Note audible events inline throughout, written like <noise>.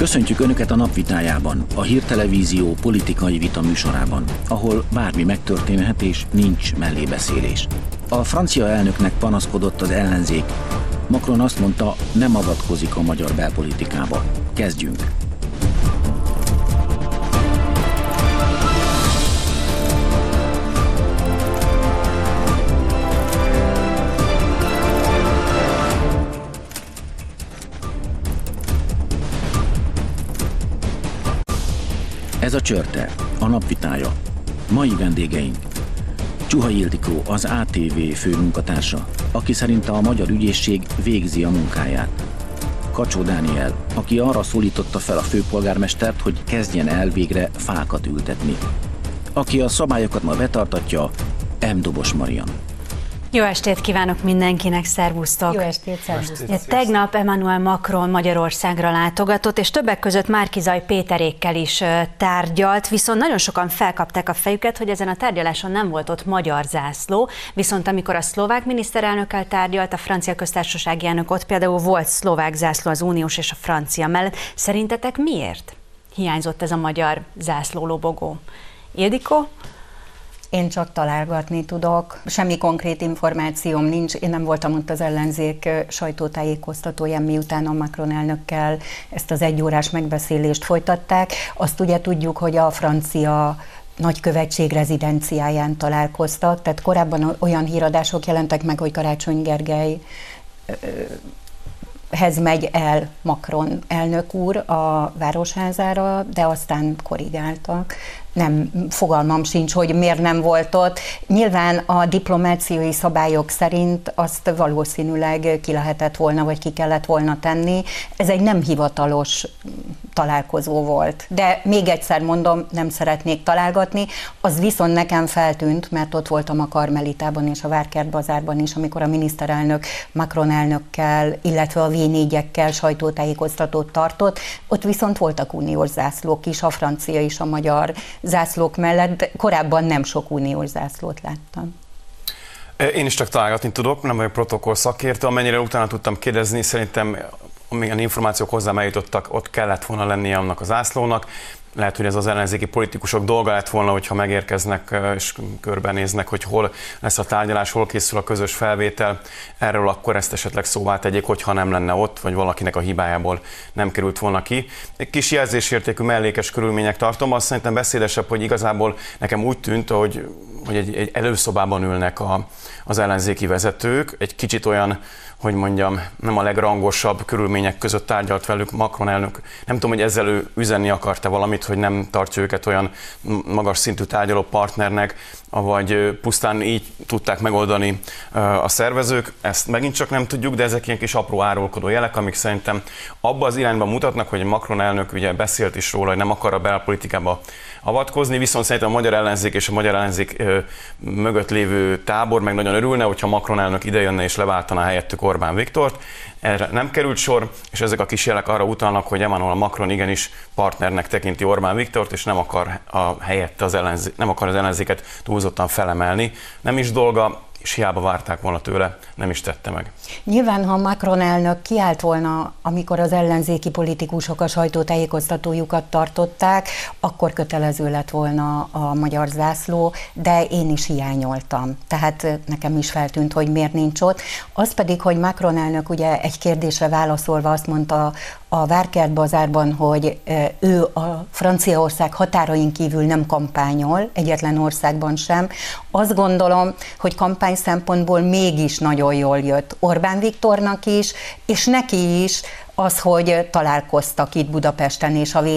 Köszöntjük Önöket a napvitájában, a hírtelevízió politikai vita műsorában, ahol bármi megtörténhet és nincs mellébeszélés. A francia elnöknek panaszkodott az ellenzék. Macron azt mondta, nem avatkozik a magyar belpolitikába. Kezdjünk! Ez a Csörte, a napvitája. Mai vendégeink. Csuha Ildikó, az ATV főmunkatársa, aki szerint a magyar ügyészség végzi a munkáját. Kacsó Dániel, aki arra szólította fel a főpolgármestert, hogy kezdjen el végre fákat ültetni. Aki a szabályokat ma betartatja, M. Dobos Marian. Jó estét kívánok mindenkinek, szervusztok! Jó estét, szervusztok! Tegnap Emmanuel Macron Magyarországra látogatott, és többek között Márkizaj Péterékkel is tárgyalt, viszont nagyon sokan felkapták a fejüket, hogy ezen a tárgyaláson nem volt ott magyar zászló, viszont amikor a szlovák miniszterelnökkel tárgyalt, a francia köztársasági elnök ott például volt szlovák zászló az uniós és a francia mellett. Szerintetek miért hiányzott ez a magyar zászló lobogó? Ildikó? Én csak találgatni tudok. Semmi konkrét információm nincs. Én nem voltam ott az ellenzék sajtótájékoztatóján, miután a Macron elnökkel ezt az egyórás megbeszélést folytatták. Azt ugye tudjuk, hogy a francia nagykövetség rezidenciáján találkoztak, tehát korábban olyan híradások jelentek meg, hogy Karácsony Gergely hez megy el Macron elnök úr a városházára, de aztán korrigáltak nem fogalmam sincs, hogy miért nem volt ott. Nyilván a diplomáciai szabályok szerint azt valószínűleg ki lehetett volna, vagy ki kellett volna tenni. Ez egy nem hivatalos találkozó volt. De még egyszer mondom, nem szeretnék találgatni. Az viszont nekem feltűnt, mert ott voltam a Karmelitában és a Várkert bazárban is, amikor a miniszterelnök Macron elnökkel, illetve a v sajtótájékoztatót tartott. Ott viszont voltak uniós zászlók is, a francia és a magyar zászlók mellett korábban nem sok uniós zászlót láttam. Én is csak találgatni tudok, nem vagyok protokoll szakértő, amennyire utána tudtam kérdezni, szerintem amilyen információk hozzám eljutottak, ott kellett volna lennie annak az ászlónak. Lehet, hogy ez az ellenzéki politikusok dolga lett volna, hogyha megérkeznek és körbenéznek, hogy hol lesz a tárgyalás, hol készül a közös felvétel. Erről akkor ezt esetleg szóvá tegyék, hogyha nem lenne ott, vagy valakinek a hibájából nem került volna ki. Egy kis jelzésértékű mellékes körülmények tartom, azt szerintem beszédesebb, hogy igazából nekem úgy tűnt, hogy, hogy egy, egy előszobában ülnek a, az ellenzéki vezetők, egy kicsit olyan hogy mondjam, nem a legrangosabb körülmények között tárgyalt velük Macron elnök. Nem tudom, hogy ezzel ő üzenni akarta valamit, hogy nem tartja őket olyan magas szintű tárgyaló partnernek, vagy pusztán így tudták megoldani a szervezők. Ezt megint csak nem tudjuk, de ezek ilyen kis apró árulkodó jelek, amik szerintem abba az irányba mutatnak, hogy Macron elnök ugye beszélt is róla, hogy nem akar a belpolitikába avatkozni, viszont szerintem a magyar ellenzék és a magyar ellenzék mögött lévő tábor meg nagyon örülne, hogyha Macron elnök idejönne és leváltaná helyettük Orbán Viktort. Erre nem került sor, és ezek a kis jelek arra utalnak, hogy Emmanuel Macron igenis partnernek tekinti Orbán Viktort, és nem akar a helyette az ellenzék, nem akar az ellenzéket túlzottan felemelni. Nem is dolga, és hiába várták volna tőle, nem is tette meg. Nyilván, ha Macron elnök kiállt volna, amikor az ellenzéki politikusok a sajtótájékoztatójukat tartották, akkor kötelező lett volna a magyar zászló, de én is hiányoltam. Tehát nekem is feltűnt, hogy miért nincs ott. Az pedig, hogy Macron elnök ugye egy kérdésre válaszolva azt mondta a Várkert bazárban, hogy ő a Franciaország határain kívül nem kampányol, egyetlen országban sem. Azt gondolom, hogy kampány szempontból mégis nagyon jól jött Orbán Viktornak is, és neki is az, hogy találkoztak itt Budapesten és a v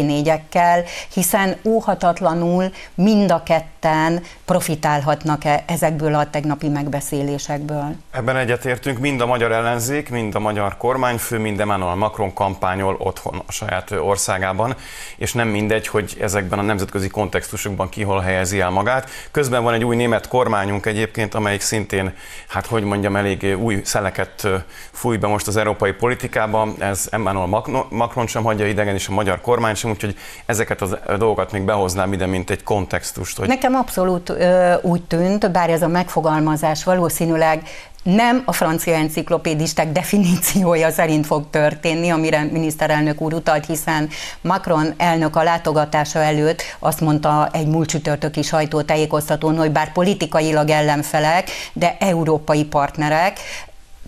hiszen óhatatlanul mind a ketten profitálhatnak -e ezekből a tegnapi megbeszélésekből. Ebben egyetértünk, mind a magyar ellenzék, mind a magyar kormányfő, mind Emmanuel Macron kampányol otthon a saját országában, és nem mindegy, hogy ezekben a nemzetközi kontextusokban ki hol helyezi el magát. Közben van egy új német kormányunk egyébként, amelyik szintén, hát hogy mondjam, elég új szeleket fúj be most az európai politikában. Ez Emmanuel Macron sem hagyja idegen, és a magyar kormány sem, úgyhogy ezeket a dolgokat még behoznám ide, mint egy kontextust. Hogy... Nekem abszolút ö, úgy tűnt, bár ez a megfogalmazás valószínűleg nem a francia enciklopédisták definíciója szerint fog történni, amire miniszterelnök úr utalt, hiszen Macron elnök a látogatása előtt azt mondta egy múlt csütörtöki sajtótájékoztatón, hogy bár politikailag ellenfelek, de európai partnerek,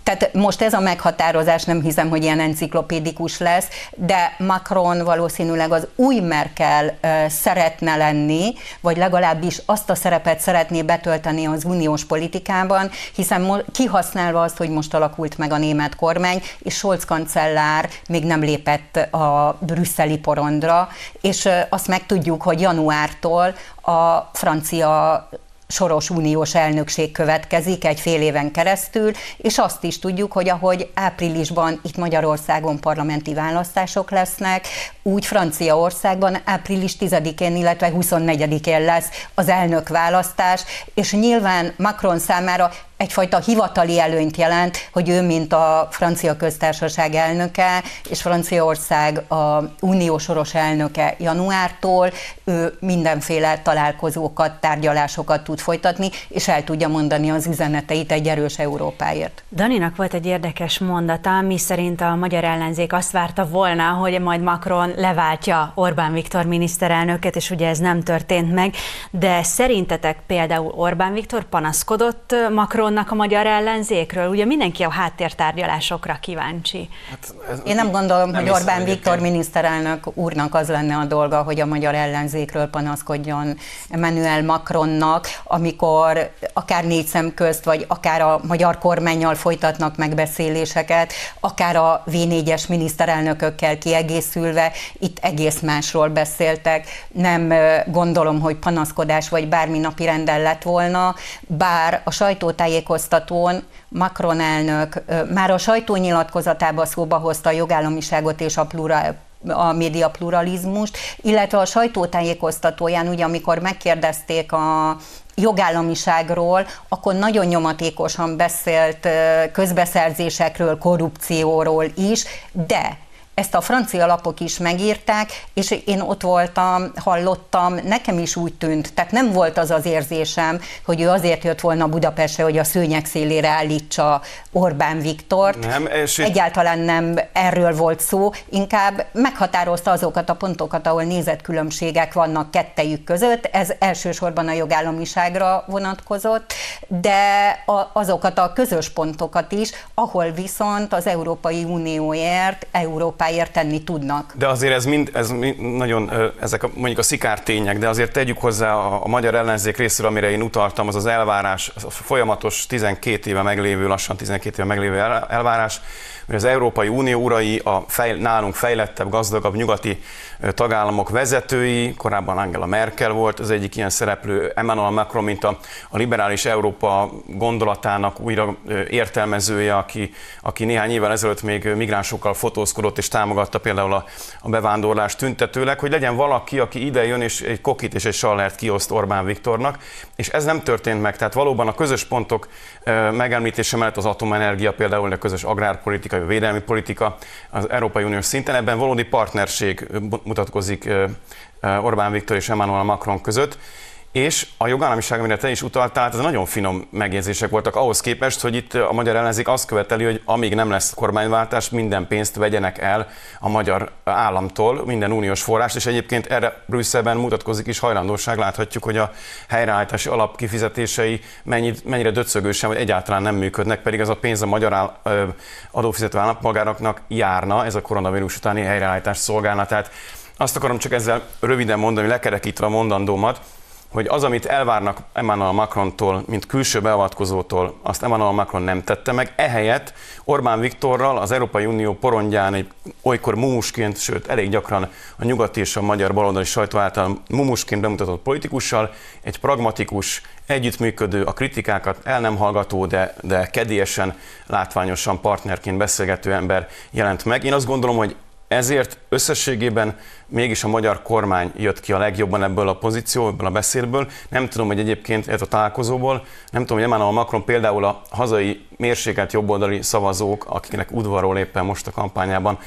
tehát most ez a meghatározás nem hiszem, hogy ilyen enciklopédikus lesz, de Macron valószínűleg az új Merkel szeretne lenni, vagy legalábbis azt a szerepet szeretné betölteni az uniós politikában, hiszen kihasználva azt, hogy most alakult meg a német kormány, és Scholz kancellár még nem lépett a brüsszeli porondra, és azt megtudjuk, hogy januártól a francia soros uniós elnökség következik egy fél éven keresztül, és azt is tudjuk, hogy ahogy áprilisban itt Magyarországon parlamenti választások lesznek, úgy Franciaországban április 10-én, illetve 24-én lesz az elnök választás, és nyilván Macron számára egyfajta hivatali előnyt jelent, hogy ő, mint a francia köztársaság elnöke, és Franciaország a unió soros elnöke januártól, ő mindenféle találkozókat, tárgyalásokat tud folytatni, és el tudja mondani az üzeneteit egy erős Európáért. Daninak volt egy érdekes mondata, mi szerint a magyar ellenzék azt várta volna, hogy majd Macron leváltja Orbán Viktor miniszterelnöket, és ugye ez nem történt meg, de szerintetek például Orbán Viktor panaszkodott Macron Macronnak a magyar ellenzékről? Ugye mindenki a háttértárgyalásokra kíváncsi. Hát ez Én nem gondolom, nem hogy Orbán Viktor miniszterelnök úrnak az lenne a dolga, hogy a magyar ellenzékről panaszkodjon Emmanuel Macronnak, amikor akár négy szem közt, vagy akár a magyar kormányjal folytatnak megbeszéléseket, akár a V4-es miniszterelnökökkel kiegészülve, itt egész másról beszéltek. Nem gondolom, hogy panaszkodás vagy bármi napi rendel lett volna, bár a sajtótájékoztatás tájékoztatón Macron elnök már a sajtónyilatkozatába szóba hozta a jogállamiságot és a plurál, a média pluralizmust, illetve a sajtótájékoztatóján, ugye amikor megkérdezték a jogállamiságról, akkor nagyon nyomatékosan beszélt közbeszerzésekről, korrupcióról is, de ezt a francia lapok is megírták, és én ott voltam, hallottam, nekem is úgy tűnt, tehát nem volt az az érzésem, hogy ő azért jött volna Budapestre, hogy a szőnyek szélére állítsa Orbán Viktort. Nem, és Egyáltalán nem erről volt szó, inkább meghatározta azokat a pontokat, ahol nézetkülönbségek vannak kettejük között, ez elsősorban a jogállamiságra vonatkozott, de azokat a közös pontokat is, ahol viszont az Európai Unióért, Európa Európáért tenni tudnak. De azért ez mind, ez mind nagyon, ezek a, mondjuk a szikár tények, de azért tegyük hozzá a, a magyar ellenzék részéről, amire én utaltam, az az elvárás, a folyamatos 12 éve meglévő, lassan 12 éve meglévő elvárás, hogy az Európai Unió urai, a fej, nálunk fejlettebb, gazdagabb nyugati tagállamok vezetői, korábban Angela Merkel volt az egyik ilyen szereplő, Emmanuel Macron, mint a, a liberális Európa gondolatának újra értelmezője, aki, aki néhány évvel ezelőtt még migránsokkal fotózkodott és támogatta például a, a bevándorlást tüntetőleg, hogy legyen valaki, aki ide jön és egy kokit és egy sallert kioszt Orbán Viktornak, és ez nem történt meg. Tehát valóban a közös pontok megemlítése mellett az atomenergia, például a közös agrárpolitika, a védelmi politika az Európai Uniós szinten, ebben valódi partnerség mutatkozik Orbán Viktor és Emmanuel Macron között. És a jogállamiság, amire te is utaltál, ez nagyon finom megjegyzések voltak ahhoz képest, hogy itt a magyar ellenzék azt követeli, hogy amíg nem lesz kormányváltás, minden pénzt vegyenek el a magyar államtól, minden uniós forrás, és egyébként erre Brüsszelben mutatkozik is hajlandóság. Láthatjuk, hogy a helyreállítási alap kifizetései mennyire döcögősen, vagy egyáltalán nem működnek, pedig ez a pénz a magyar adófizető állampolgároknak járna, ez a koronavírus utáni helyreállítás szolgálna. Tehát azt akarom csak ezzel röviden mondani, lekerekítve a mondandómat, hogy az, amit elvárnak Emmanuel Macrontól, mint külső beavatkozótól, azt Emmanuel Macron nem tette meg. Ehelyett Orbán Viktorral az Európai Unió porondján egy olykor mumusként, sőt elég gyakran a nyugati és a magyar baloldali sajtó által mumusként bemutatott politikussal, egy pragmatikus, együttműködő, a kritikákat el nem hallgató, de, de kedélyesen, látványosan partnerként beszélgető ember jelent meg. Én azt gondolom, hogy ezért összességében mégis a magyar kormány jött ki a legjobban ebből a pozíció, ebből a beszédből. Nem tudom, hogy egyébként ez a találkozóból, nem tudom, hogy Emmanuel Macron például a hazai mérsékelt jobboldali szavazók, akiknek udvarról éppen most a kampányában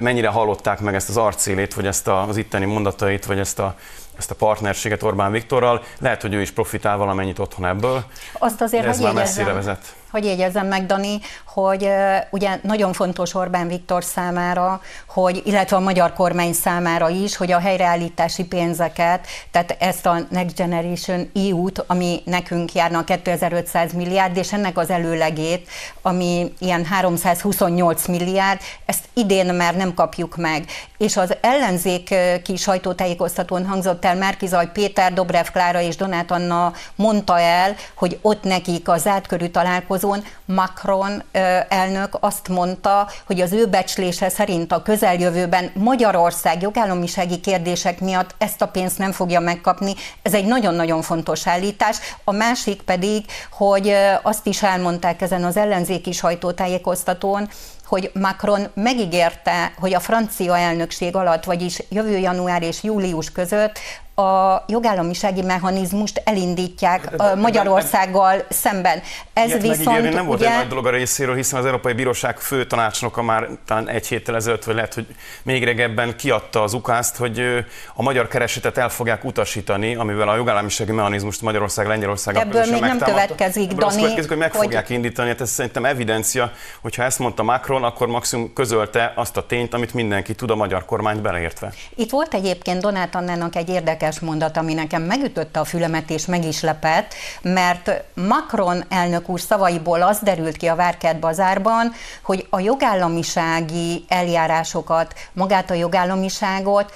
mennyire hallották meg ezt az arcélét, vagy ezt az itteni mondatait, vagy ezt a ezt a partnerséget Orbán Viktorral. Lehet, hogy ő is profitál valamennyit otthon ebből. Azt azért, de ez már messzire vezet hogy jegyezzem meg, Dani, hogy ugye nagyon fontos Orbán Viktor számára, hogy, illetve a magyar kormány számára is, hogy a helyreállítási pénzeket, tehát ezt a Next Generation EU-t, ami nekünk járna 2500 milliárd, és ennek az előlegét, ami ilyen 328 milliárd, ezt idén már nem kapjuk meg. És az ellenzéki sajtótájékoztatón hangzott el Márkizaj Péter, Dobrev Klára és Donát Anna mondta el, hogy ott nekik az átkörű találkozó találkozón Macron elnök azt mondta, hogy az ő becslése szerint a közeljövőben Magyarország jogállamisági kérdések miatt ezt a pénzt nem fogja megkapni. Ez egy nagyon-nagyon fontos állítás. A másik pedig, hogy azt is elmondták ezen az ellenzéki sajtótájékoztatón, hogy Macron megígérte, hogy a francia elnökség alatt, vagyis jövő január és július között a jogállamisági mechanizmust elindítják de, de, Magyarországgal de, szemben. Ez Ilyet viszont nem volt ugye... egy nagy dolog a részéről, hiszen az Európai Bíróság fő tanácsnoka már talán egy héttel ezelőtt, vagy lehet, hogy még régebben kiadta az ukázt, hogy a magyar keresetet el fogják utasítani, amivel a jogállamisági mechanizmust Magyarország, Lengyelország Ebből még nem következik, Ebből Dani. következik, hogy meg hogy... fogják indítani, hát ez szerintem evidencia, hogyha ezt mondta Macron, akkor maximum közölte azt a tényt, amit mindenki tud a magyar kormányt beleértve. Itt volt egyébként Donát Annának egy érdekes érdekes mondat, ami nekem megütötte a fülemet és meg is lepett, mert Macron elnök úr szavaiból az derült ki a Várkert bazárban, hogy a jogállamisági eljárásokat, magát a jogállamiságot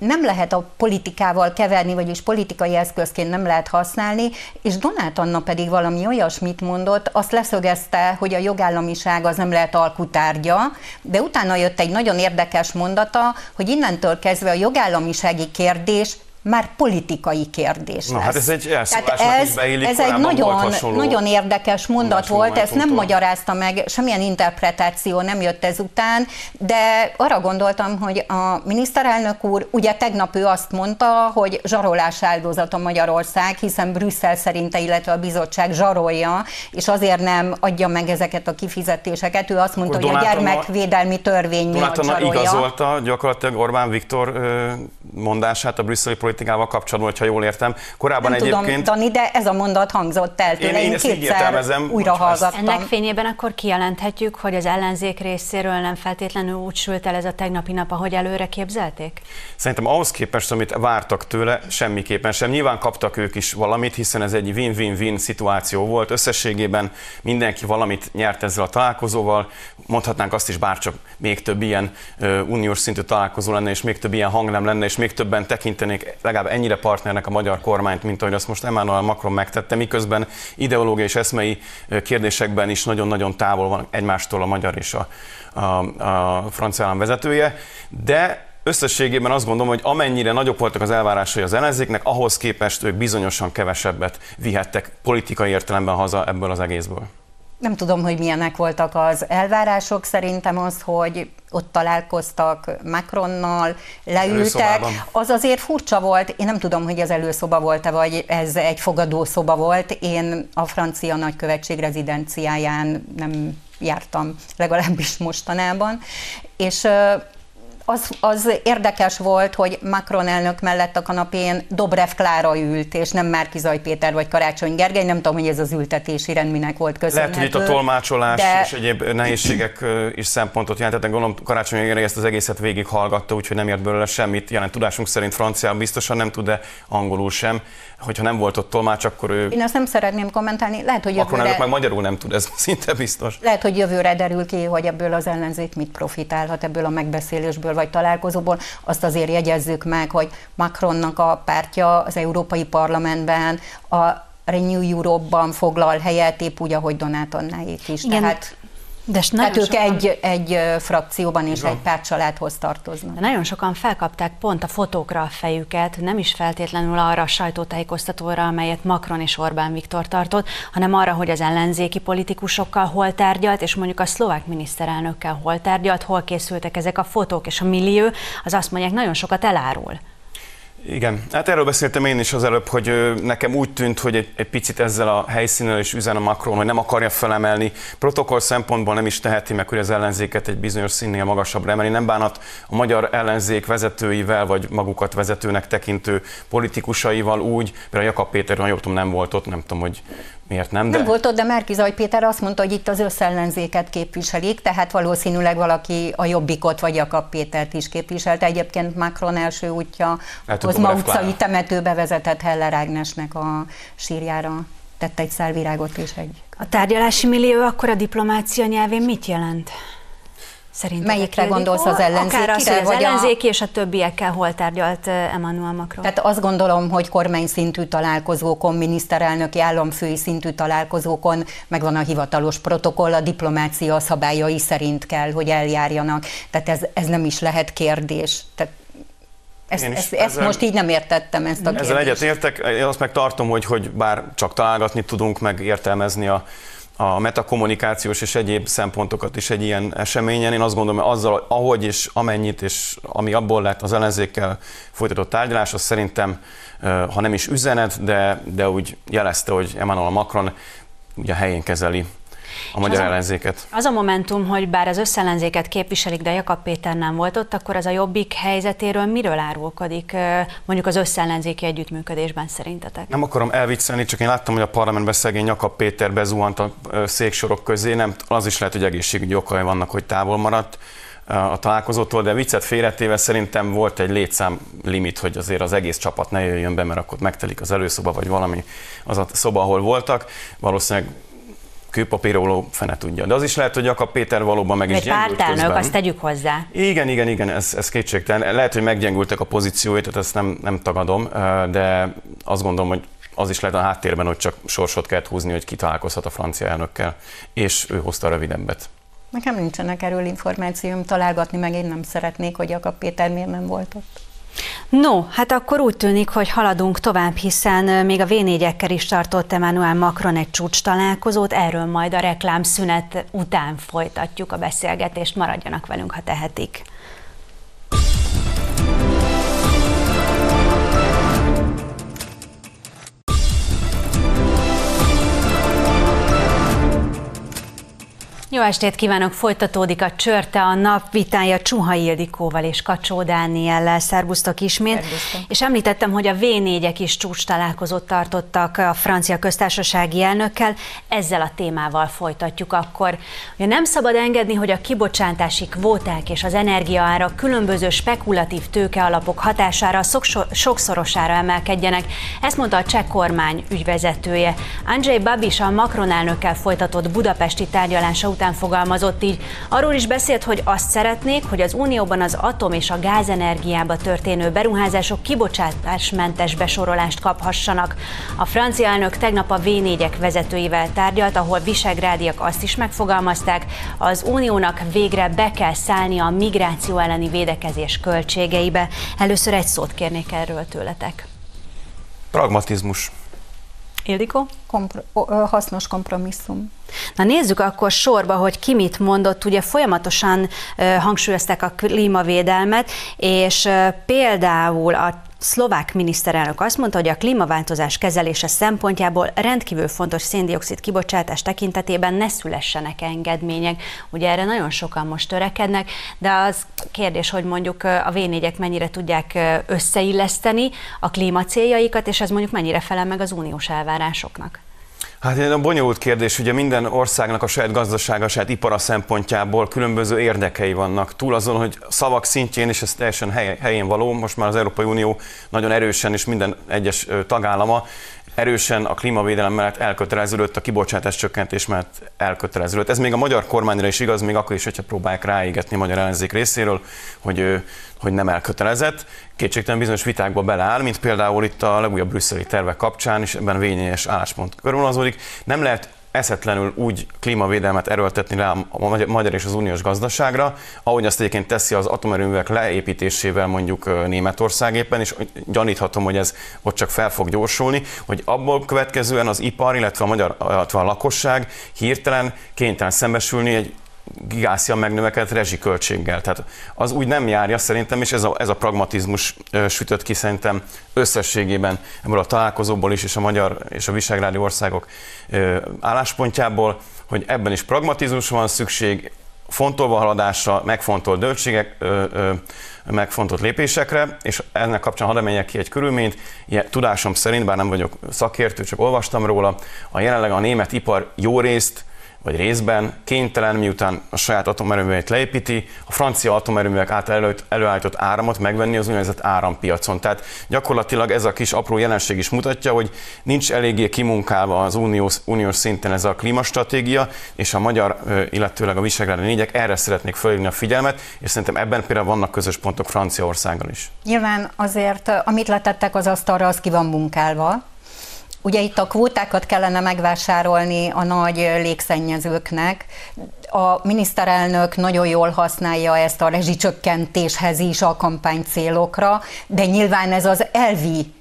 nem lehet a politikával keverni, vagyis politikai eszközként nem lehet használni, és Donát Anna pedig valami olyasmit mondott, azt leszögezte, hogy a jogállamiság az nem lehet alkutárgya, de utána jött egy nagyon érdekes mondata, hogy innentől kezdve a jogállamisági kérdés már politikai kérdés Na, lesz. hát ez egy Tehát ez, beillik, ez egy nagyon, nagyon érdekes mondat volt, ezt nem magyarázta meg, semmilyen interpretáció nem jött ezután, de arra gondoltam, hogy a miniszterelnök úr, ugye tegnap ő azt mondta, hogy zsarolás áldozata Magyarország, hiszen Brüsszel szerinte, illetve a bizottság zsarolja, és azért nem adja meg ezeket a kifizetéseket. Ő azt mondta, Akkor hogy a gyermekvédelmi törvény miatt zsarolja. igazolta gyakorlatilag Orbán Viktor mondását a brüsszeli politikával kapcsolatban, hogyha jól értem. Korábban nem egyébként... tudom, Dani, de ez a mondat hangzott el tőle. Én, én, én kétszer újra hallgattam. Ennek fényében akkor kijelenthetjük, hogy az ellenzék részéről nem feltétlenül úgy sült el ez a tegnapi nap, ahogy előre képzelték? Szerintem ahhoz képest, amit vártak tőle, semmiképpen sem. Nyilván kaptak ők is valamit, hiszen ez egy win-win-win szituáció volt. Összességében mindenki valamit nyert ezzel a találkozóval. Mondhatnánk azt is, bárcsak még több ilyen uh, uniós szintű találkozó lenne, és még több ilyen hang nem lenne, és még többen tekintenék legalább ennyire partnernek a magyar kormányt, mint ahogy azt most Emmanuel Macron megtette, miközben ideológiai és eszmei kérdésekben is nagyon-nagyon távol van egymástól a magyar és a, a, a francia állam vezetője, de összességében azt gondolom, hogy amennyire nagyobb voltak az elvárásai az ellenzéknek, ahhoz képest ők bizonyosan kevesebbet vihettek politikai értelemben haza ebből az egészből. Nem tudom, hogy milyenek voltak az elvárások. Szerintem az, hogy ott találkoztak Macronnal, leültek. Az azért furcsa volt. Én nem tudom, hogy ez előszoba volt-e, vagy ez egy fogadószoba volt. Én a francia nagykövetség rezidenciáján nem jártam, legalábbis mostanában. És az, az érdekes volt, hogy Macron elnök mellett a kanapén Dobrev Klára ült, és nem Márkizaj Péter vagy Karácsony Gergely. Nem tudom, hogy ez az ültetési rend minek volt köszönhető. Lehet, hogy itt a tolmácsolás de... és egyéb nehézségek is szempontot jelentettek. Gondolom Karácsony Gergely ezt az egészet végig hallgatta, úgyhogy nem ért belőle semmit. Jelen tudásunk szerint francián biztosan nem tud, de angolul sem. Hogyha nem volt ott tolmács, akkor ő... Én azt nem szeretném kommentálni. Lehet, hogy jövőre... Akkor meg magyarul nem tud, ez <laughs> szinte biztos. Lehet, hogy jövőre derül ki, hogy ebből az ellenzék mit profitálhat ebből a megbeszélésből vagy találkozóból. Azt azért jegyezzük meg, hogy Macronnak a pártja az Európai Parlamentben a Renew Europe-ban foglal helyet, épp úgy, ahogy Donát Annáék is. Igen. Tehát de hát ők sokan... egy, egy frakcióban és egy pártcsaládhoz tartoznak. De nagyon sokan felkapták pont a fotókra a fejüket, nem is feltétlenül arra a sajtótájékoztatóra, amelyet Macron és Orbán Viktor tartott, hanem arra, hogy az ellenzéki politikusokkal hol tárgyalt, és mondjuk a szlovák miniszterelnökkel hol tárgyalt, hol készültek ezek a fotók, és a millió, az azt mondják, nagyon sokat elárul. Igen, hát erről beszéltem én is az előbb, hogy nekem úgy tűnt, hogy egy, egy picit ezzel a helyszínnel is üzen a Macron, hogy nem akarja felemelni. Protokoll szempontból nem is teheti meg, hogy az ellenzéket egy bizonyos színnél magasabbra emelni. Nem bánat a magyar ellenzék vezetőivel, vagy magukat vezetőnek tekintő politikusaival úgy, például Jakab Péter, ha jól tudom, nem volt ott, nem tudom, hogy miért nem. De... Nem volt ott, de Márkizaj Péter azt mondta, hogy itt az összellenzéket képviselik, tehát valószínűleg valaki a Jobbikot vagy Jakab Pétert is képviselte. Egyébként Macron első útja Kozma utcai temetőbe vezetett Heller Ágnesnek a sírjára tett egy szálvirágot és egy... A tárgyalási millió akkor a diplomácia nyelvén mit jelent? Szerintem Melyikre gondolsz az ellenzékire? Akár az, hogy az ellenzéki a... és a többiekkel hol tárgyalt Emmanuel Macron? Tehát azt gondolom, hogy kormány szintű találkozókon, miniszterelnöki államfői szintű találkozókon megvan a hivatalos protokoll, a diplomácia szabályai szerint kell, hogy eljárjanak. Tehát ez, ez nem is lehet kérdés. Tehát ezt, ezt, ezt ezzel, most így nem értettem ezt a Ezzel egyet értek, én azt meg tartom, hogy, hogy bár csak találgatni tudunk, meg értelmezni a a metakommunikációs és egyéb szempontokat is egy ilyen eseményen. Én azt gondolom, hogy azzal, ahogy és amennyit, és ami abból lett az ellenzékkel folytatott tárgyalás, az szerintem, ha nem is üzenet, de, de úgy jelezte, hogy Emmanuel Macron ugye helyén kezeli a magyar az ellenzéket. Az a momentum, hogy bár az összellenzéket képviselik, de Jakab Péter nem volt ott, akkor az a jobbik helyzetéről miről árulkodik mondjuk az összellenzéki együttműködésben szerintetek? Nem akarom elviccelni, csak én láttam, hogy a parlamentben szegény Jakab Péter bezuhant a széksorok közé, nem, az is lehet, hogy egészségügyi okai vannak, hogy távol maradt a találkozótól, de viccet félretéve szerintem volt egy létszám limit, hogy azért az egész csapat ne jöjjön be, mert akkor megtelik az előszoba, vagy valami az a szoba, ahol voltak. Valószínűleg kőpapíroló fene tudja. De az is lehet, hogy Jakab Péter valóban meg is gyengült pártelnök, közben. azt tegyük hozzá. Igen, igen, igen, ez, ez kétségtelen. Lehet, hogy meggyengültek a pozícióit, tehát ezt nem, nem tagadom, de azt gondolom, hogy az is lehet a háttérben, hogy csak sorsot kellett húzni, hogy kitalálkozhat a francia elnökkel, és ő hozta a rövidebbet. Nekem nincsenek erről információm, találgatni meg én nem szeretnék, hogy Jakab Péter miért nem volt ott. No, hát akkor úgy tűnik, hogy haladunk tovább, hiszen még a v is tartott Emmanuel Macron egy csúcs találkozót, erről majd a reklámszünet után folytatjuk a beszélgetést, maradjanak velünk, ha tehetik. Jó estét kívánok! Folytatódik a Csörte a nap vitája Csuha Ildikóval és Kacsó Dániellel. Szerbusztok ismét. Szerbusztok. És említettem, hogy a v is csúcs találkozót tartottak a francia köztársasági elnökkel. Ezzel a témával folytatjuk akkor. Ugye nem szabad engedni, hogy a kibocsátási kvóták és az energiaára különböző spekulatív tőkealapok hatására sokszorosára emelkedjenek. Ezt mondta a cseh kormány ügyvezetője. Andrzej Babis a Macron elnökkel folytatott budapesti tárgyalása után fogalmazott így. Arról is beszélt, hogy azt szeretnék, hogy az Unióban az atom és a gázenergiába történő beruházások kibocsátásmentes besorolást kaphassanak. A francia elnök tegnap a v vezetőivel tárgyalt, ahol visegrádiak azt is megfogalmazták, az Uniónak végre be kell szállni a migráció elleni védekezés költségeibe. Először egy szót kérnék erről tőletek. Pragmatizmus. Ildikó? Kompro- hasznos kompromisszum. Na nézzük akkor sorba, hogy ki mit mondott. Ugye folyamatosan hangsúlyozták a klímavédelmet, és például a szlovák miniszterelnök azt mondta, hogy a klímaváltozás kezelése szempontjából rendkívül fontos széndiokszid kibocsátás tekintetében ne szülessenek engedmények. Ugye erre nagyon sokan most törekednek, de az kérdés, hogy mondjuk a v mennyire tudják összeilleszteni a klímacéljaikat, és ez mondjuk mennyire felel meg az uniós elvárásoknak. Hát a bonyolult kérdés, ugye minden országnak a saját gazdasága, a saját ipara szempontjából különböző érdekei vannak. Túl azon, hogy szavak szintjén, és ez teljesen helyén való, most már az Európai Unió nagyon erősen, és minden egyes tagállama erősen a klímavédelem mellett elköteleződött, a kibocsátás csökkentés mellett elköteleződött. Ez még a magyar kormányra is igaz, még akkor is, hogyha próbálják ráégetni a magyar ellenzék részéről, hogy, hogy nem elkötelezett. Kétségtelen bizonyos vitákba beleáll, mint például itt a legújabb brüsszeli tervek kapcsán, és ebben vényes álláspont körülazódik. Nem lehet eszetlenül úgy klímavédelmet erőltetni rá a magyar és az uniós gazdaságra, ahogy azt egyébként teszi az atomerőművek leépítésével mondjuk Németország éppen, és gyaníthatom, hogy ez ott csak fel fog gyorsulni, hogy abból következően az ipar, illetve a magyar illetve a lakosság hirtelen kénytelen szembesülni egy gigászia megnövekedett rezsiköltséggel. Tehát az úgy nem járja szerintem, és ez a, ez a pragmatizmus sütött ki szerintem összességében ebből a találkozóból is, és a magyar és a visegrádi országok álláspontjából, hogy ebben is pragmatizmus van szükség, fontolva haladásra, megfontolt döntségek, megfontolt lépésekre, és ennek kapcsán hadd emeljek ki egy körülményt. Tudásom szerint, bár nem vagyok szakértő, csak olvastam róla, a jelenleg a német ipar jó részt vagy részben kénytelen, miután a saját atomerőműveit leépíti, a francia atomerőművek által elő, előállított áramot megvenni az úgynevezett árampiacon. Tehát gyakorlatilag ez a kis apró jelenség is mutatja, hogy nincs eléggé kimunkálva az uniós, uniós szinten ez a klímastratégia, és a magyar, illetőleg a visegrádi négyek erre szeretnék fölhívni a figyelmet, és szerintem ebben például vannak közös pontok Franciaországgal is. Nyilván azért, amit letettek az asztalra, az ki van munkálva, Ugye itt a kvótákat kellene megvásárolni a nagy légszennyezőknek. A miniszterelnök nagyon jól használja ezt a rezsicsökkentéshez is a kampány célokra, de nyilván ez az elvi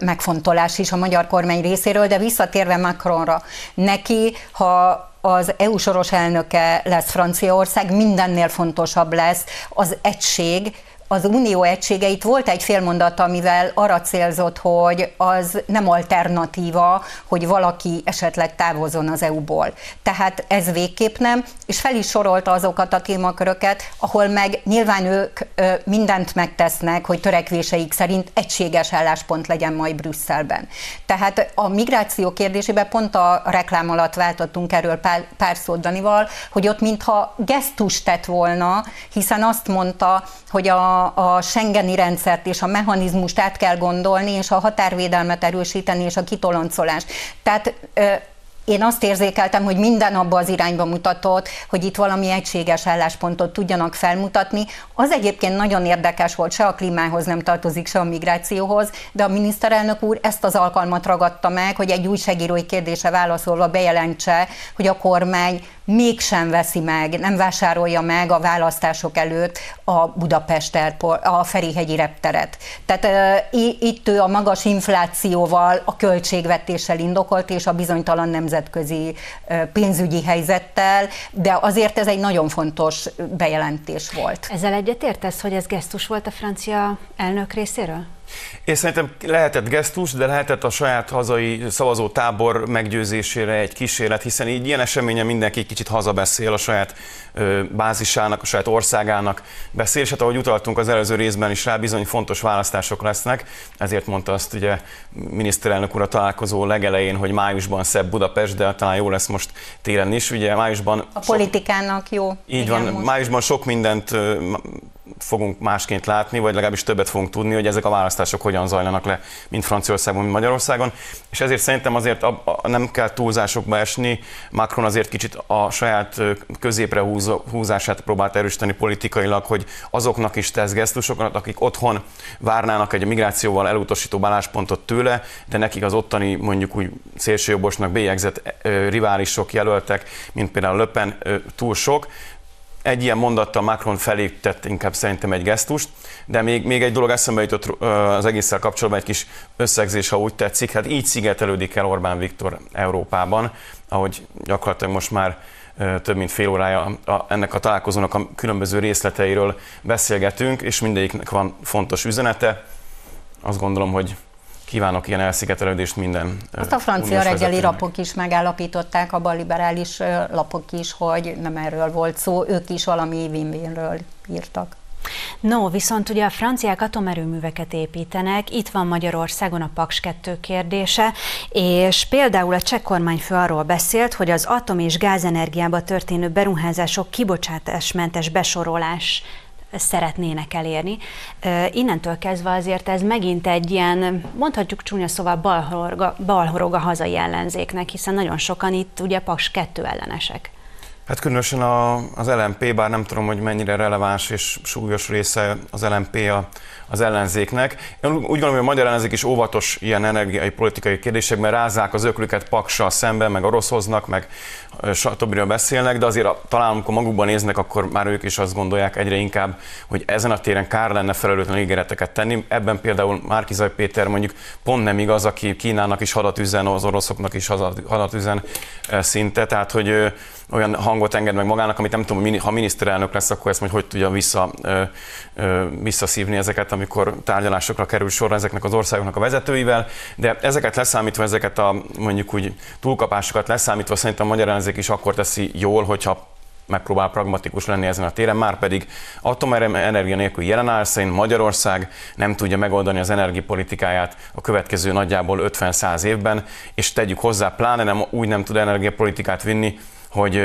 megfontolás is a magyar kormány részéről, de visszatérve Macronra, neki, ha az EU soros elnöke lesz Franciaország, mindennél fontosabb lesz az egység, az unió egységeit volt egy félmondata, amivel arra célzott, hogy az nem alternatíva, hogy valaki esetleg távozon az EU-ból. Tehát ez végképp nem, és fel is sorolta azokat a témaköröket, ahol meg nyilván ők mindent megtesznek, hogy törekvéseik szerint egységes álláspont legyen majd Brüsszelben. Tehát a migráció kérdésében pont a reklám alatt váltottunk erről pár, pár szót Danival, hogy ott mintha gesztus tett volna, hiszen azt mondta, hogy a a, Schengeni rendszert és a mechanizmust át kell gondolni, és a határvédelmet erősíteni, és a kitoloncolást. Tehát én azt érzékeltem, hogy minden abba az irányba mutatott, hogy itt valami egységes álláspontot tudjanak felmutatni. Az egyébként nagyon érdekes volt, se a klímához nem tartozik, se a migrációhoz, de a miniszterelnök úr ezt az alkalmat ragadta meg, hogy egy újságírói kérdése válaszolva bejelentse, hogy a kormány mégsem veszi meg, nem vásárolja meg a választások előtt a Budapest Airport, a Ferihegyi repteret. Tehát uh, itt ő a magas inflációval, a költségvetéssel indokolt, és a bizonytalan nemzetközi uh, pénzügyi helyzettel, de azért ez egy nagyon fontos bejelentés volt. Ezzel egyetértesz, hogy ez gesztus volt a francia elnök részéről? Én szerintem lehetett gesztus, de lehetett a saját hazai szavazó tábor meggyőzésére egy kísérlet, hiszen így ilyen eseményen mindenki kicsit hazabeszél a saját bázisának, a saját országának beszél, és hát ahogy utaltunk az előző részben is rá, bizony fontos választások lesznek, ezért mondta azt ugye miniszterelnök úr a találkozó legelején, hogy májusban szebb Budapest, de talán jó lesz most télen is. Ugye májusban... A politikának jó. Így Igen, van, most. májusban sok mindent fogunk másként látni, vagy legalábbis többet fogunk tudni, hogy ezek a választások hogyan zajlanak le, mint Franciaországban, mint Magyarországon. És ezért szerintem azért a, a, nem kell túlzásokba esni. Macron azért kicsit a saját középre húz, húzását próbált erősíteni politikailag, hogy azoknak is tesz gesztusokat, akik otthon várnának egy migrációval elutasító álláspontot tőle, de nekik az ottani mondjuk úgy szélsőjobbosnak bélyegzett riválisok jelöltek, mint például Löpen túl sok, egy ilyen mondattal Macron felé tett inkább szerintem egy gesztust, de még, még egy dolog eszembe jutott az egésszel kapcsolatban, egy kis összegzés, ha úgy tetszik, hát így szigetelődik el Orbán Viktor Európában, ahogy gyakorlatilag most már több mint fél órája ennek a találkozónak a különböző részleteiről beszélgetünk, és mindegyiknek van fontos üzenete. Azt gondolom, hogy kívánok ilyen elszigetelődést minden. Azt a francia reggeli lapok is megállapították, a liberális lapok is, hogy nem erről volt szó, ők is valami win írtak. No, viszont ugye a franciák atomerőműveket építenek, itt van Magyarországon a Paks 2 kérdése, és például a cseh kormányfő arról beszélt, hogy az atom és gázenergiába történő beruházások kibocsátásmentes besorolás szeretnének elérni. Innentől kezdve azért ez megint egy ilyen, mondhatjuk csúnya szóval balhorog, balhorog a hazai ellenzéknek, hiszen nagyon sokan itt ugye Paks 2 ellenesek. Hát különösen a, az LMP, bár nem tudom, hogy mennyire releváns és súlyos része az LMP a, az ellenzéknek. Én úgy gondolom, hogy a magyar ellenzék is óvatos ilyen energiai politikai kérdésekben, rázák az öklüket paksal szemben, meg oroszoznak, meg stb. beszélnek, de azért talán amikor magukban néznek, akkor már ők is azt gondolják egyre inkább, hogy ezen a téren kár lenne felelőtlen ígéreteket tenni. Ebben például Márkizaj Péter mondjuk pont nem igaz, aki Kínának is hadat üzen, az oroszoknak is hadat üzen szinte, tehát hogy olyan hang hangot enged meg magának, amit nem tudom, ha miniszterelnök lesz, akkor ezt majd hogy tudja vissza, visszaszívni ezeket, amikor tárgyalásokra kerül sor ezeknek az országoknak a vezetőivel, de ezeket leszámítva, ezeket a mondjuk úgy túlkapásokat leszámítva szerintem a magyar ellenzék is akkor teszi jól, hogyha megpróbál pragmatikus lenni ezen a téren, már pedig atomenergia nélkül jelen áll, szerint Magyarország nem tudja megoldani az energiapolitikáját a következő nagyjából 50-100 évben, és tegyük hozzá, pláne nem, úgy nem tud energiapolitikát vinni, hogy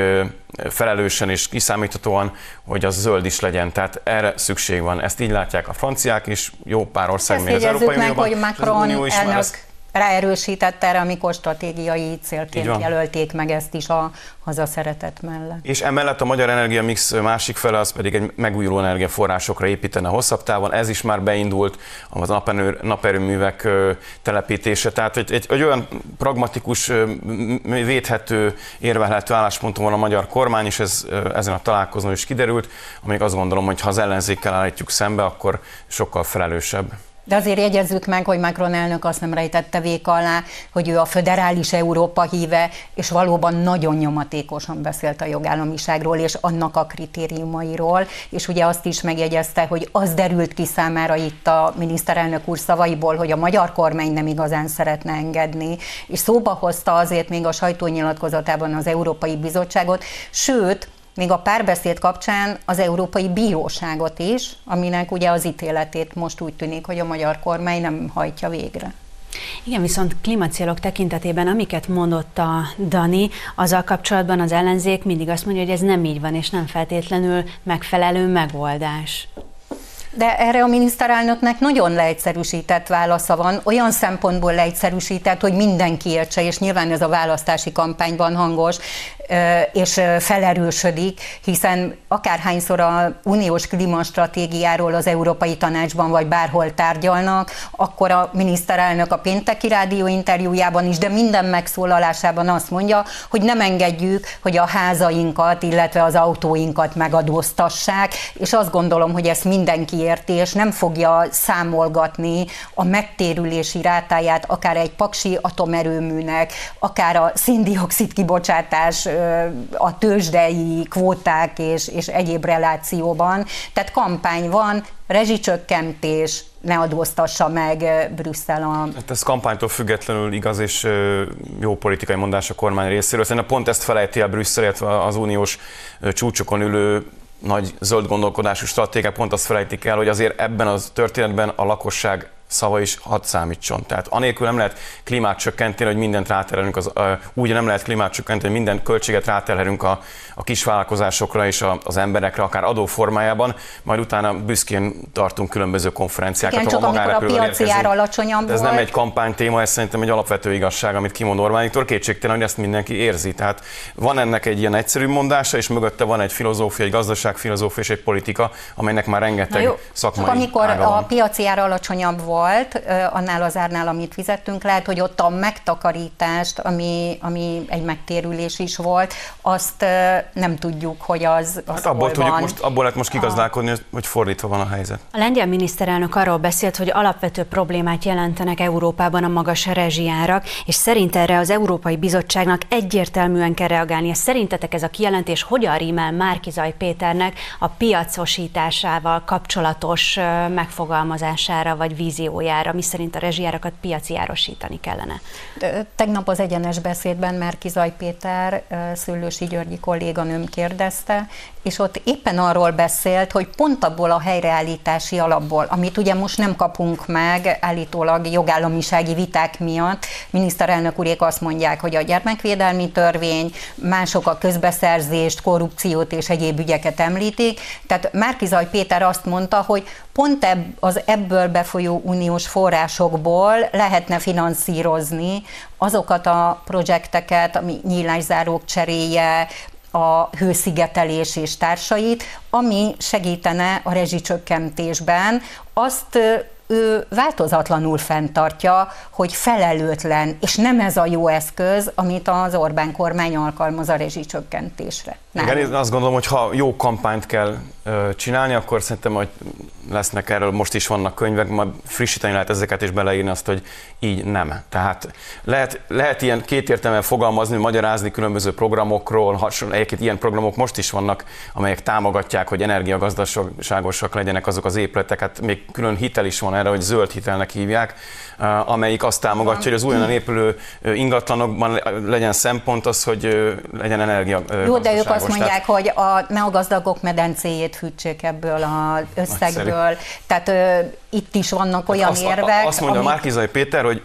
felelősen és kiszámíthatóan, hogy az zöld is legyen. Tehát erre szükség van. Ezt így látják a franciák is, jó pár ország Ezt még az Európai meg, Unióban. hogy Macron elnök ráerősített erre, amikor stratégiai célként jelölték meg ezt is a hazaszeretet mellett. És emellett a magyar energia mix másik fele az pedig egy megújuló energiaforrásokra építene hosszabb távon. Ez is már beindult az naperő, naperőművek telepítése. Tehát egy, egy, egy olyan pragmatikus, védhető, érvelhető állásponton van a magyar kormány, és ez ezen a találkozón is kiderült, amíg azt gondolom, hogy ha az ellenzékkel állítjuk szembe, akkor sokkal felelősebb. De azért jegyezzük meg, hogy Macron elnök azt nem rejtette vék alá, hogy ő a föderális Európa híve, és valóban nagyon nyomatékosan beszélt a jogállamiságról és annak a kritériumairól, és ugye azt is megjegyezte, hogy az derült ki számára itt a miniszterelnök úr szavaiból, hogy a magyar kormány nem igazán szeretne engedni, és szóba hozta azért még a sajtónyilatkozatában az Európai Bizottságot, sőt, még a párbeszéd kapcsán az Európai Bíróságot is, aminek ugye az ítéletét most úgy tűnik, hogy a magyar kormány nem hajtja végre. Igen, viszont klímacélok tekintetében, amiket mondott a Dani, azzal kapcsolatban az ellenzék mindig azt mondja, hogy ez nem így van, és nem feltétlenül megfelelő megoldás. De erre a miniszterelnöknek nagyon leegyszerűsített válasza van, olyan szempontból leegyszerűsített, hogy mindenki értse, és nyilván ez a választási kampányban hangos, és felerősödik, hiszen akárhányszor a uniós klímastratégiáról az Európai Tanácsban vagy bárhol tárgyalnak, akkor a miniszterelnök a pénteki rádió interjújában is, de minden megszólalásában azt mondja, hogy nem engedjük, hogy a házainkat, illetve az autóinkat megadóztassák, és azt gondolom, hogy ezt mindenki érti, és nem fogja számolgatni a megtérülési rátáját akár egy paksi atomerőműnek, akár a szindioxid kibocsátás a tőzsdei kvóták és, és egyéb relációban. Tehát kampány van, rezsicsökkentés, ne adóztassa meg Brüsszel a... Hát ez kampánytól függetlenül igaz és jó politikai mondás a kormány részéről. Szerintem pont ezt felejti el Brüsszel, illetve az uniós csúcsokon ülő nagy zöld gondolkodású stratégiák pont azt felejtik el, hogy azért ebben az történetben a lakosság szava is hadd számítson. Tehát anélkül nem lehet klímát csökkenteni, hogy mindent ráterelünk, az, úgy nem lehet klímát csökkenteni, hogy minden költséget ráterelünk a, a kisvállalkozásokra és a, az emberekre, akár adóformájában, majd utána büszkén tartunk különböző konferenciákat. Igen, csak amikor a piaci ár alacsonyabb Ez nem egy kampánytéma, ez szerintem egy alapvető igazság, amit kimond Orbániktól. Kétségtelen, hogy ezt mindenki érzi. Tehát van ennek egy ilyen egyszerű mondása, és mögötte van egy filozófia, egy gazdaságfilozófia és egy politika, amelynek már rengeteg jó, szakmai amikor a piaci ár alacsonyabb volt, volt annál az árnál, amit fizettünk, lehet, hogy ott a megtakarítást, ami, ami egy megtérülés is volt, azt nem tudjuk, hogy az, az hát abból, tudjuk most, abból lehet most kigazdálkodni, a... hogy fordítva van a helyzet. A lengyel miniszterelnök arról beszélt, hogy alapvető problémát jelentenek Európában a magas rezsijárak, és szerint erre az Európai Bizottságnak egyértelműen kell reagálnia. Szerintetek ez a kijelentés hogyan rímel Márkizaj Péternek a piacosításával kapcsolatos megfogalmazására vagy vízió mi miszerint a rezsijárakat piaci árosítani kellene. Tegnap az egyenes beszédben Merkizaj Péter, Szőlősi Györgyi kolléganőm kérdezte, és ott éppen arról beszélt, hogy pont abból a helyreállítási alapból, amit ugye most nem kapunk meg állítólag jogállamisági viták miatt, miniszterelnök úrék azt mondják, hogy a gyermekvédelmi törvény, mások a közbeszerzést, korrupciót és egyéb ügyeket említik. Tehát Márkizaj Péter azt mondta, hogy pont ebb, az ebből befolyó uniós forrásokból lehetne finanszírozni azokat a projekteket, ami nyílászárók cseréje, a hőszigetelés és társait, ami segítene a rezsicsökkentésben. Azt ő változatlanul fenntartja, hogy felelőtlen, és nem ez a jó eszköz, amit az Orbán kormány alkalmaz a rezsicsökkentésre. Nem. Igen, én azt gondolom, hogy ha jó kampányt kell ö, csinálni, akkor szerintem, hogy lesznek erről, most is vannak könyvek, majd frissíteni lehet ezeket és beleírni azt, hogy így nem. Tehát lehet, lehet ilyen kétértelműen fogalmazni, magyarázni különböző programokról, hasonló, egyébként ilyen programok most is vannak, amelyek támogatják, hogy energiagazdaságosak legyenek azok az épületek, hát még külön hitel is van erre, hogy zöld hitelnek hívják, amelyik azt támogatja, hogy az újonnan épülő ingatlanokban legyen szempont az, hogy legyen energia. Jó, de ők azt mondják, hogy a, ne a gazdagok medencéjét fűtsék ebből az összegből. Tehát ö, itt is vannak olyan azt, érvek. Azt mondja amik... Márkizai Péter, hogy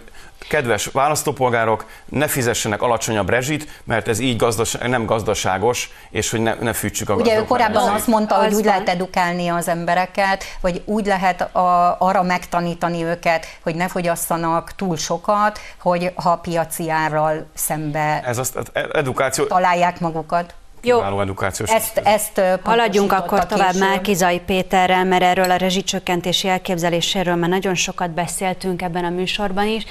kedves választópolgárok, ne fizessenek alacsonyabb rezsit, mert ez így gazdaság, nem gazdaságos, és hogy ne, ne fűtsük a Ugye ő korábban azt mondta, hogy úgy lehet edukálni az embereket, vagy úgy lehet a, arra megtanítani őket, hogy ne fogyasszanak túl sokat, hogy ha piaci árral szembe ez azt, edukáció... találják magukat. Jó, edukációs ezt, ezt haladjunk akkor tovább később. Márkizai Péterrel, mert erről a rezsicsökkentési elképzeléséről már nagyon sokat beszéltünk ebben a műsorban is.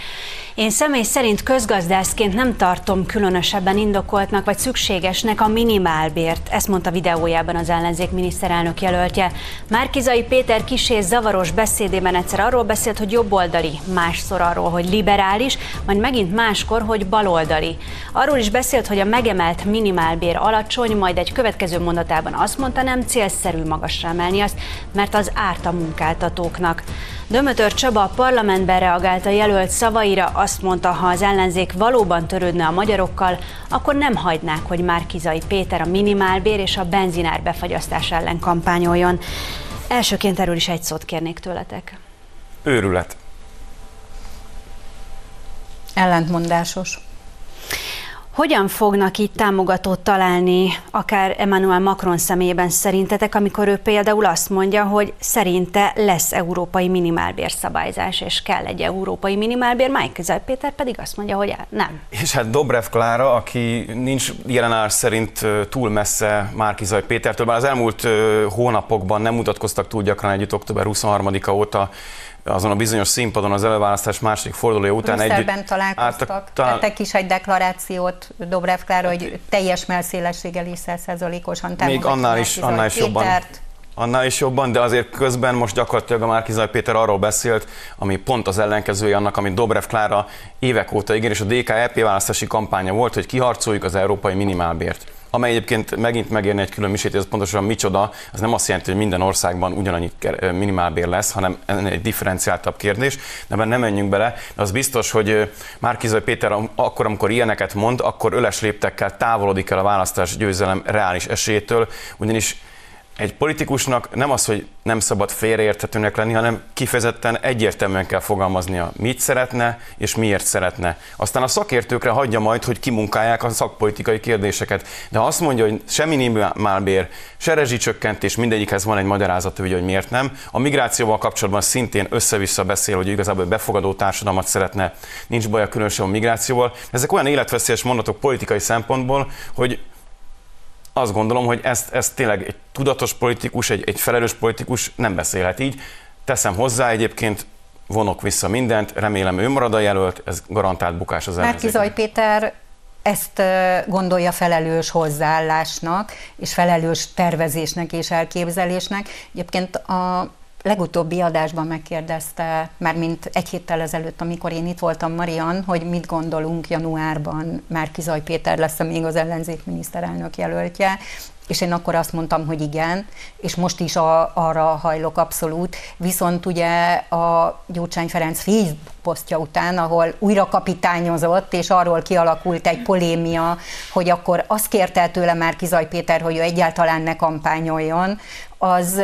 Én személy szerint közgazdászként nem tartom különösebben indokoltnak vagy szükségesnek a minimálbért. Ezt mondta videójában az ellenzék miniszterelnök jelöltje. Márkizai Péter kis és zavaros beszédében egyszer arról beszélt, hogy jobboldali, másszor arról, hogy liberális, majd megint máskor, hogy baloldali. Arról is beszélt, hogy a megemelt minimálbér alacsony, majd egy következő mondatában azt mondta, nem célszerű magasra emelni azt, mert az árt a munkáltatóknak. Dömötör Csaba a parlamentben reagált a jelölt szavaira, azt mondta, ha az ellenzék valóban törődne a magyarokkal, akkor nem hagynák, hogy Márkizai Péter a minimálbér és a benzinár befagyasztás ellen kampányoljon. Elsőként erről is egy szót kérnék tőletek. Őrület. Ellentmondásos. Hogyan fognak így támogatót találni, akár Emmanuel Macron személyében szerintetek, amikor ő például azt mondja, hogy szerinte lesz európai minimálbérszabályzás, és kell egy európai minimálbér, Mike Péter pedig azt mondja, hogy nem. És hát Dobrev Klára, aki nincs jelenállás szerint túl messze Márkizaj Pétertől, bár az elmúlt hónapokban nem mutatkoztak túl gyakran együtt október 23-a óta, azon a bizonyos színpadon az előválasztás második fordulója után együtt... találkoztak. Át, talán... Tettek is egy deklarációt Dobrev Klára, hogy teljes melszélességgel is százalékosan Még annál is, annál is jobban. Annál is jobban, de azért közben most gyakorlatilag a Márkizaj Péter arról beszélt, ami pont az ellenkezője annak, amit Dobrev Klára évek óta ígér, és a DK-EP választási kampánya volt, hogy kiharcoljuk az európai minimálbért amely egyébként megint megérni egy külön misét, ez pontosan micsoda, az nem azt jelenti, hogy minden országban ugyanannyi minimálbér lesz, hanem egy differenciáltabb kérdés, de ebben nem menjünk bele. De az biztos, hogy Márkizai Péter akkor, amikor ilyeneket mond, akkor öles léptekkel távolodik el a választás győzelem reális esélytől, ugyanis egy politikusnak nem az, hogy nem szabad félreérthetőnek lenni, hanem kifejezetten egyértelműen kell fogalmaznia, mit szeretne és miért szeretne. Aztán a szakértőkre hagyja majd, hogy kimunkálják a szakpolitikai kérdéseket. De ha azt mondja, hogy se minimálbér, se rezsicsökkentés, mindegyikhez van egy magyarázat, hogy miért nem. A migrációval kapcsolatban szintén össze-vissza beszél, hogy igazából befogadó társadalmat szeretne, nincs baja különösen a migrációval. Ezek olyan életveszélyes mondatok politikai szempontból, hogy azt gondolom, hogy ezt, ezt tényleg egy tudatos politikus, egy, egy felelős politikus nem beszélhet így. Teszem hozzá egyébként, vonok vissza mindent, remélem ő marad a jelölt, ez garantált bukás az ellenzéknek. Zaj Péter ezt gondolja felelős hozzáállásnak, és felelős tervezésnek és elképzelésnek. Egyébként a legutóbbi adásban megkérdezte, már mint egy héttel ezelőtt, amikor én itt voltam Marian, hogy mit gondolunk januárban, már Kizaj Péter lesz még az ellenzék miniszterelnök jelöltje, és én akkor azt mondtam, hogy igen, és most is a, arra hajlok abszolút. Viszont ugye a Gyurcsány Ferenc Facebook posztja után, ahol újra kapitányozott, és arról kialakult egy polémia, hogy akkor azt kérte tőle már Kizaj Péter, hogy ő egyáltalán ne kampányoljon, az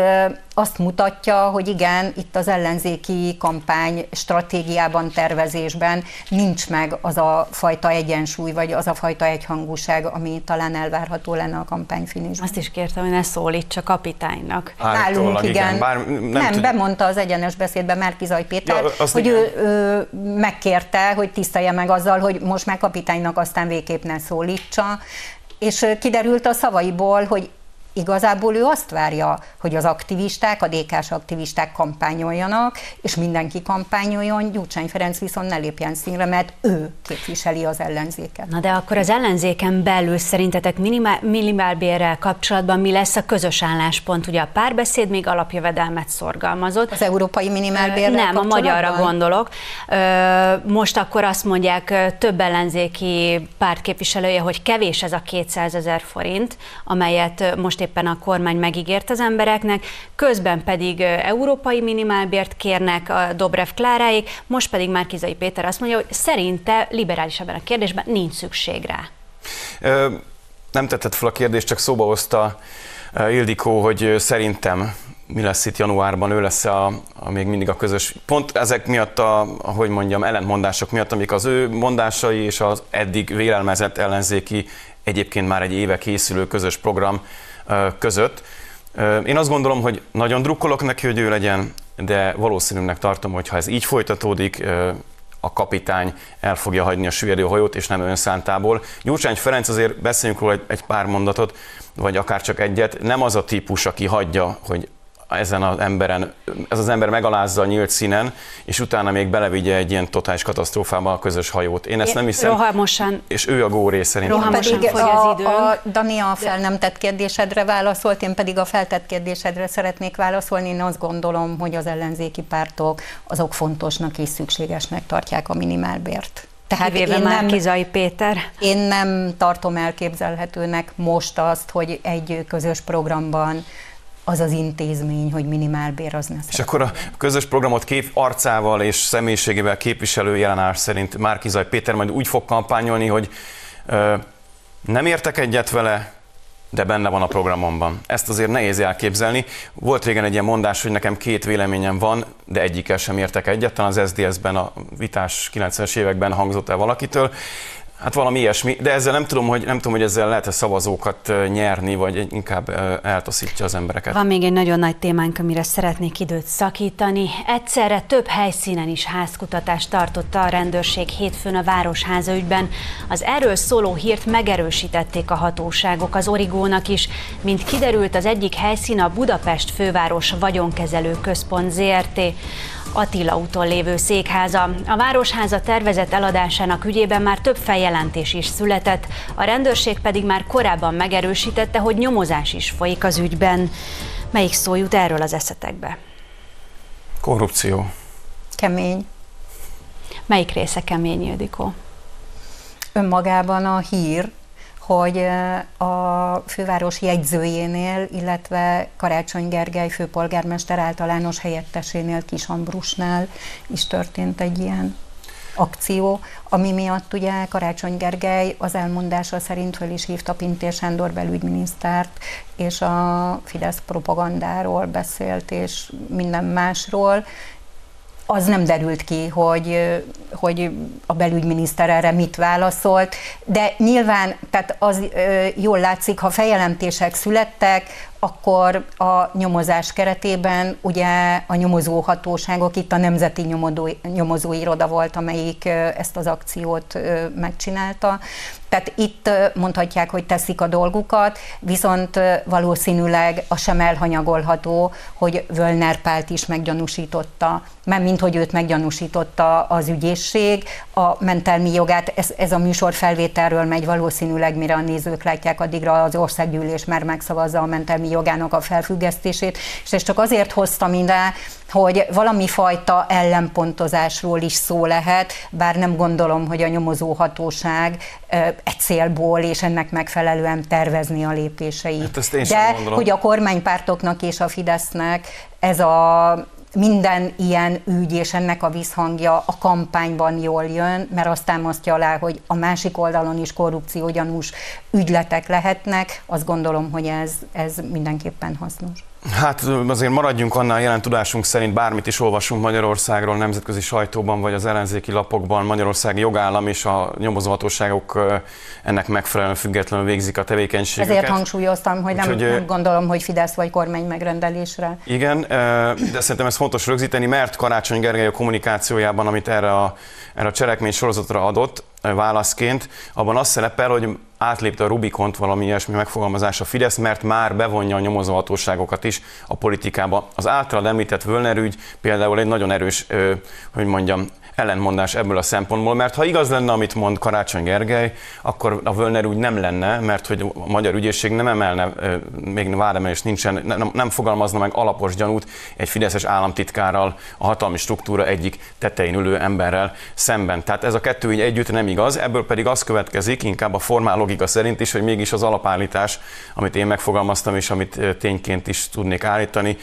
azt mutatja, hogy igen, itt az ellenzéki kampány stratégiában, tervezésben nincs meg az a fajta egyensúly, vagy az a fajta egyhangúság, ami talán elvárható lenne a kampány finisben. Azt is kértem, hogy ne szólíts a kapitánynak. Nálunk igen. igen. Bár nem, nem tud... bemondta az egyenes beszédben Márki Zaj Péter, ja, hogy igen. ő, ő megkérte, hogy tisztelje meg azzal, hogy most már kapitánynak aztán végképp ne szólítsa, és kiderült a szavaiból, hogy igazából ő azt várja, hogy az aktivisták, a DK-s aktivisták kampányoljanak, és mindenki kampányoljon, Gyurcsány Ferenc viszont ne lépjen színre, mert ő képviseli az ellenzéket. Na de akkor az ellenzéken belül szerintetek minimál, minimálbérrel kapcsolatban mi lesz a közös álláspont? Ugye a párbeszéd még alapjövedelmet szorgalmazott. Az európai minimálbérrel Nem, a magyarra gondolok. Most akkor azt mondják több ellenzéki pártképviselője, hogy kevés ez a 200 ezer forint, amelyet most éppen a kormány megígért az embereknek, közben pedig európai minimálbért kérnek a Dobrev Kláráig, most pedig már Kizai Péter azt mondja, hogy szerinte liberális ebben a kérdésben nincs szükség rá. Ö, nem tetted fel a kérdést, csak szóba hozta Ildikó, hogy szerintem mi lesz itt januárban, ő lesz a, a még mindig a közös, pont ezek miatt a, hogy mondjam, ellentmondások miatt, amik az ő mondásai és az eddig vélelmezett ellenzéki, egyébként már egy éve készülő közös program között. Én azt gondolom, hogy nagyon drukkolok neki, hogy ő legyen, de valószínűnek tartom, hogy ha ez így folytatódik, a kapitány el fogja hagyni a süllyedő hajót, és nem önszántából. Gyurcsány Ferenc azért beszéljünk róla egy, egy pár mondatot, vagy akár csak egyet, nem az a típus, aki hagyja, hogy ezen az emberen, ez az ember megalázza a nyílt színen, és utána még belevigye egy ilyen totális katasztrófába a közös hajót. Én ezt nem hiszem. Rohamosan. És ő a góré szerintem. Rohamosan pedig az időm. A, a Dani a fel nem tett kérdésedre válaszolt, én pedig a feltett kérdésedre szeretnék válaszolni. Én azt gondolom, hogy az ellenzéki pártok azok fontosnak és szükségesnek tartják a minimálbért. Tehát én nem, Kizai Péter. Én nem tartom elképzelhetőnek most azt, hogy egy közös programban az az intézmény, hogy minimálbér az ne És akkor a közös programot kép arcával és személyiségével képviselő jelenás szerint Márkizaj Péter majd úgy fog kampányolni, hogy ö, nem értek egyet vele, de benne van a programomban. Ezt azért nehéz elképzelni. Volt régen egy ilyen mondás, hogy nekem két véleményem van, de egyikkel sem értek egyet. Talán az SZDSZ-ben a vitás 90-es években hangzott el valakitől. Hát valami ilyesmi, de ezzel nem tudom, hogy, nem tudom, hogy ezzel lehet-e szavazókat nyerni, vagy inkább eltaszítja az embereket. Van még egy nagyon nagy témánk, amire szeretnék időt szakítani. Egyszerre több helyszínen is házkutatást tartotta a rendőrség hétfőn a Városháza ügyben. Az erről szóló hírt megerősítették a hatóságok az Origónak is. Mint kiderült, az egyik helyszín a Budapest főváros vagyonkezelő központ ZRT. Attila úton lévő székháza. A Városháza tervezett eladásának ügyében már több feljelentés is született, a rendőrség pedig már korábban megerősítette, hogy nyomozás is folyik az ügyben. Melyik szó jut erről az eszetekbe? Korrupció. Kemény. Melyik része kemény, Ildikó? Önmagában a hír, hogy a főváros jegyzőjénél, illetve Karácsony Gergely főpolgármester általános helyettesénél, Kis Ambrusnál is történt egy ilyen akció, ami miatt ugye Karácsony Gergely az elmondása szerint föl is hívta Pintér Sándor belügyminisztert, és a Fidesz propagandáról beszélt, és minden másról, az nem derült ki, hogy, hogy a belügyminiszter erre mit válaszolt, de nyilván, tehát az jól látszik, ha feljelentések születtek, akkor a nyomozás keretében ugye a nyomozóhatóságok, itt a Nemzeti Nyomozó, Nyomozóiroda volt, amelyik ezt az akciót megcsinálta. Tehát itt mondhatják, hogy teszik a dolgukat, viszont valószínűleg a sem elhanyagolható, hogy Völner Pált is meggyanúsította, mert mint hogy őt meggyanúsította az ügyészség, a mentelmi jogát, ez, ez a műsor felvételről megy valószínűleg, mire a nézők látják, addigra az országgyűlés már megszavazza a mentelmi jogának a felfüggesztését, és ezt csak azért hoztam ide, hogy valami fajta ellenpontozásról is szó lehet, bár nem gondolom, hogy a nyomozóhatóság egy célból és ennek megfelelően tervezni a lépéseit. Hát De hogy a kormánypártoknak és a Fidesznek ez a minden ilyen ügy és ennek a visszhangja a kampányban jól jön, mert azt támasztja alá, hogy a másik oldalon is korrupciógyanús ügyletek lehetnek, azt gondolom, hogy ez, ez mindenképpen hasznos. Hát azért maradjunk annál jelen tudásunk szerint, bármit is olvasunk Magyarországról, nemzetközi sajtóban, vagy az ellenzéki lapokban, Magyarországi jogállam és a nyomozóhatóságok ennek megfelelően függetlenül végzik a tevékenységüket. Ezért hangsúlyoztam, hogy nem, Úgyhogy, nem gondolom, hogy Fidesz vagy kormány megrendelésre. Igen, de szerintem ez fontos rögzíteni, mert Karácsony Gergely a kommunikációjában, amit erre a, erre a cselekmény sorozatra adott válaszként, abban az szerepel, hogy átlépte a Rubikont valami ilyesmi megfogalmazás a Fidesz, mert már bevonja a nyomozóhatóságokat is a politikába. Az általad említett Völner ügy például egy nagyon erős, hogy mondjam, ellentmondás ebből a szempontból, mert ha igaz lenne, amit mond Karácsony Gergely, akkor a Völner úgy nem lenne, mert hogy a magyar ügyészség nem emelne, még vádemelés nincsen, nem, nem fogalmazna meg alapos gyanút egy fideszes államtitkárral, a hatalmi struktúra egyik tetején ülő emberrel szemben. Tehát ez a kettő így együtt nem igaz, ebből pedig az következik, inkább a formál logika szerint is, hogy mégis az alapállítás, amit én megfogalmaztam, és amit tényként is tudnék állítani,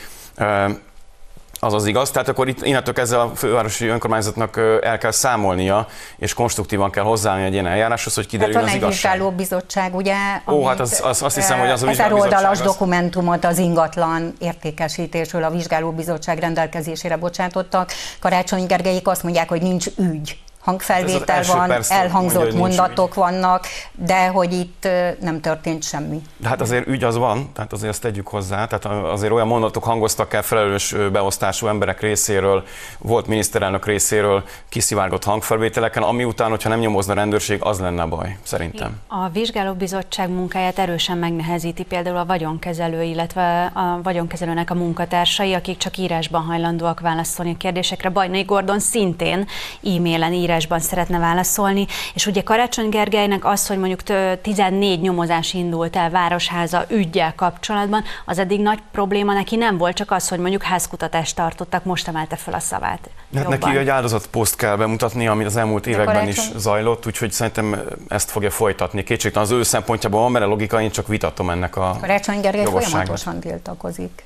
az az igaz, tehát akkor itt innentől ezzel a fővárosi önkormányzatnak el kell számolnia, és konstruktívan kell hozzáállni egy ilyen eljáráshoz, hogy kiderüljön hát az igazság. van egy bizottság, ugye? Ó, hát az, az, azt hiszem, hogy az a Ezer oldalas az... dokumentumot az ingatlan értékesítésről a vizsgálóbizottság rendelkezésére bocsátottak. Karácsony Gergelyik azt mondják, hogy nincs ügy hangfelvétel van, persze, elhangzott mondja, mondatok vannak, de hogy itt nem történt semmi. De hát azért ügy az van, tehát azért ezt tegyük hozzá, tehát azért olyan mondatok hangoztak el felelős beosztású emberek részéről, volt miniszterelnök részéről kiszivárgott hangfelvételeken, ami után, hogyha nem nyomozna a rendőrség, az lenne baj, szerintem. A vizsgálóbizottság munkáját erősen megnehezíti például a vagyonkezelő, illetve a vagyonkezelőnek a munkatársai, akik csak írásban hajlandóak válaszolni a kérdésekre. Bajnai Gordon szintén e-mailen írás írásban szeretne válaszolni, és ugye Karácsony Gergelynek az, hogy mondjuk 14 nyomozás indult el Városháza ügyjel kapcsolatban, az eddig nagy probléma neki nem volt, csak az, hogy mondjuk házkutatást tartottak, most emelte fel a szavát. Hát neki egy áldozatposzt kell bemutatni, amit az elmúlt években karácsony... is zajlott, úgyhogy szerintem ezt fogja folytatni. Kétségtelen az ő szempontjából van, mert a logika, én csak vitatom ennek a Karácsony Gergely folyamatosan tiltakozik.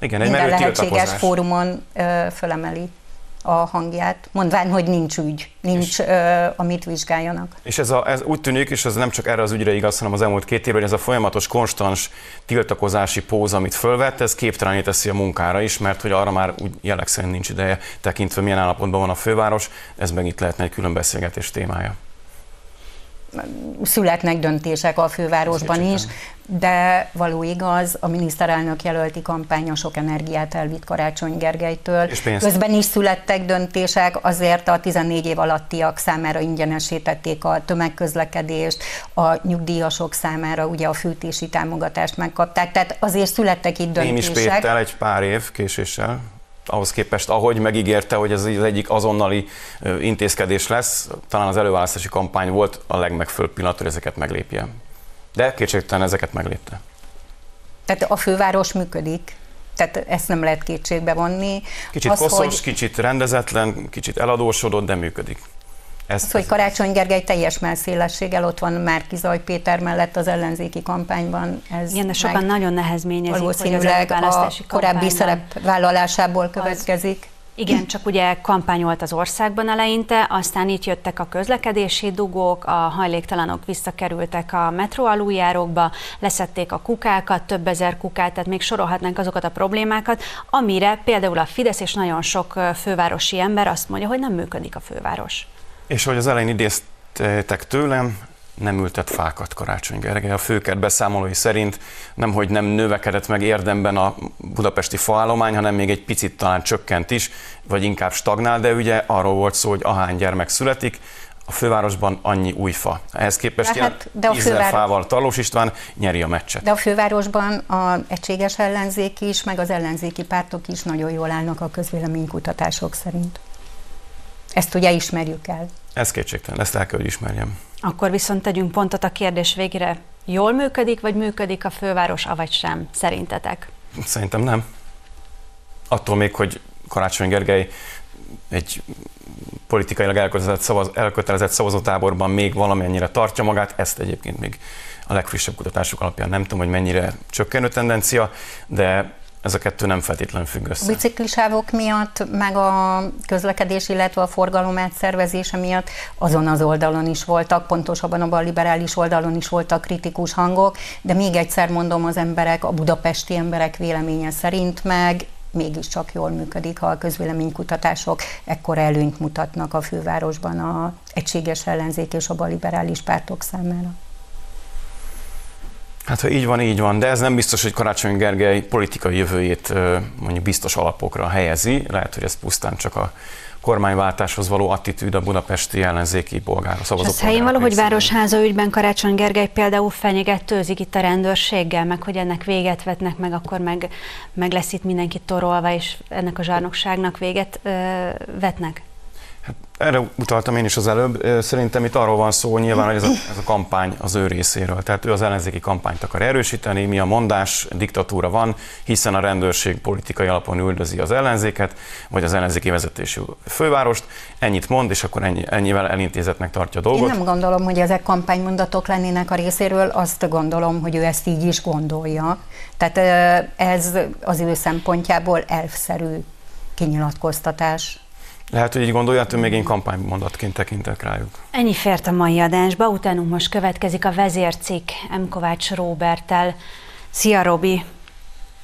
Igen, egy Minden lehetséges fórumon ö, fölemeli a hangját, mondván, hogy nincs ügy, nincs, ö, amit vizsgáljanak. És ez, a, ez úgy tűnik, és ez nem csak erre az ügyre igaz, hanem az elmúlt két évben, hogy ez a folyamatos, konstans tiltakozási póz, amit fölvett, ez képtelenít teszi a munkára is, mert hogy arra már úgy jelek szerint nincs ideje, tekintve milyen állapotban van a főváros, ez meg itt lehetne egy külön beszélgetés témája születnek döntések a fővárosban is, de való igaz, a miniszterelnök jelölti kampánya sok energiát elvitt Karácsony Gergelytől. És Közben is születtek döntések, azért a 14 év alattiak számára ingyenesítették a tömegközlekedést, a nyugdíjasok számára ugye a fűtési támogatást megkapták, tehát azért születtek itt döntések. Én is Péter egy pár év késéssel ahhoz képest, ahogy megígérte, hogy ez az egyik azonnali intézkedés lesz, talán az előválasztási kampány volt a legmegfőbb pillanat, hogy ezeket meglépje. De kétségtelen ezeket meglépte. Tehát a főváros működik, tehát ezt nem lehet kétségbe vonni. Kicsit az, koszos, hogy... kicsit rendezetlen, kicsit eladósodott, de működik. Ez, az, hogy Karácsony Gergely teljes melszélességgel ott van Márki Zaj Péter mellett az ellenzéki kampányban. Ez Igen, de sokan nagyon nehezményezik, valószínűleg hogy az a korábbi szerepvállalásából következik. Az igen, csak ugye kampányolt az országban eleinte, aztán itt jöttek a közlekedési dugók, a hajléktalanok visszakerültek a metró aluljárókba, leszették a kukákat, több ezer kukát, tehát még sorolhatnánk azokat a problémákat, amire például a Fidesz és nagyon sok fővárosi ember azt mondja, hogy nem működik a főváros. És hogy az elején idéztek tőlem, nem ültet fákat Karácsony Gergely. A főkert beszámolói szerint nem, hogy nem növekedett meg érdemben a budapesti faállomány, hanem még egy picit talán csökkent is, vagy inkább stagnál, de ugye arról volt szó, hogy ahány gyermek születik, a fővárosban annyi új fa. Ehhez képest de hát, de a főváros... fával Talós István nyeri a meccset. De a fővárosban a egységes ellenzék is, meg az ellenzéki pártok is nagyon jól állnak a közvéleménykutatások szerint. Ezt ugye ismerjük el. Ez kétségtelen, ezt el kell, hogy ismerjem. Akkor viszont tegyünk pontot a kérdés végére. Jól működik, vagy működik a főváros, avagy sem, szerintetek? Szerintem nem. Attól még, hogy Karácsony Gergely egy politikailag elkötelezett, szavaz, elkötelezett szavazótáborban még valamennyire tartja magát, ezt egyébként még a legfrissebb kutatások alapján nem tudom, hogy mennyire csökkenő tendencia, de ez a kettő nem feltétlenül függ össze. A biciklisávok miatt, meg a közlekedés, illetve a forgalom átszervezése miatt azon az oldalon is voltak, pontosabban a liberális oldalon is voltak kritikus hangok, de még egyszer mondom, az emberek, a budapesti emberek véleménye szerint meg mégiscsak jól működik, ha a közvéleménykutatások ekkor előnyt mutatnak a fővárosban a egységes ellenzék és a liberális pártok számára. Hát ha így van, így van, de ez nem biztos, hogy Karácsony Gergely politikai jövőjét mondjuk biztos alapokra helyezi. Lehet, hogy ez pusztán csak a kormányváltáshoz való attitűd a budapesti ellenzéki polgár, szavazó Ez helyén való, hogy Városháza ügyben Karácsony Gergely például fenyegetőzik itt a rendőrséggel, meg hogy ennek véget vetnek, meg akkor meg, meg lesz itt mindenki torolva, és ennek a zsarnokságnak véget ö, vetnek? Hát erre utaltam én is az előbb. Szerintem itt arról van szó nyilván, hogy ez a, ez a kampány az ő részéről. Tehát ő az ellenzéki kampányt akar erősíteni, mi a mondás, diktatúra van, hiszen a rendőrség politikai alapon üldözi az ellenzéket, vagy az ellenzéki vezetésű fővárost. Ennyit mond, és akkor ennyi, ennyivel elintézetnek tartja a dolgot. Én nem gondolom, hogy ezek kampánymondatok lennének a részéről, azt gondolom, hogy ő ezt így is gondolja. Tehát ez az ő szempontjából elfszerű kinyilatkoztatás. Lehet, hogy így gondolja, hogy még én kampánymondatként tekintek rájuk. Ennyi fért a mai adásba, utánunk most következik a vezércikk M. Kovács Róbertel. Szia Robi!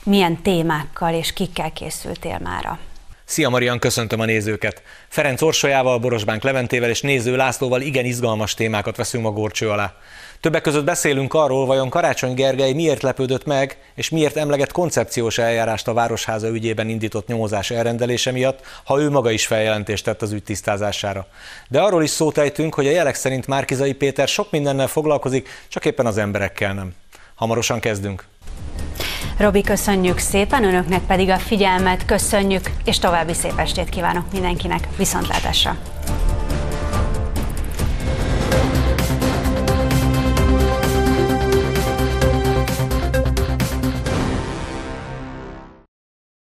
Milyen témákkal és kikkel készültél mára? Szia Marian, köszöntöm a nézőket! Ferenc Orsolyával, Borosbánk Leventével és Néző Lászlóval igen izgalmas témákat veszünk a górcső alá. Többek között beszélünk arról, vajon Karácsony Gergely miért lepődött meg, és miért emleget koncepciós eljárást a Városháza ügyében indított nyomozás elrendelése miatt, ha ő maga is feljelentést tett az ügy tisztázására. De arról is szót ejtünk, hogy a jelek szerint Márkizai Péter sok mindennel foglalkozik, csak éppen az emberekkel nem. Hamarosan kezdünk. Robi, köszönjük szépen, önöknek pedig a figyelmet köszönjük, és további szép estét kívánok mindenkinek. Viszontlátásra!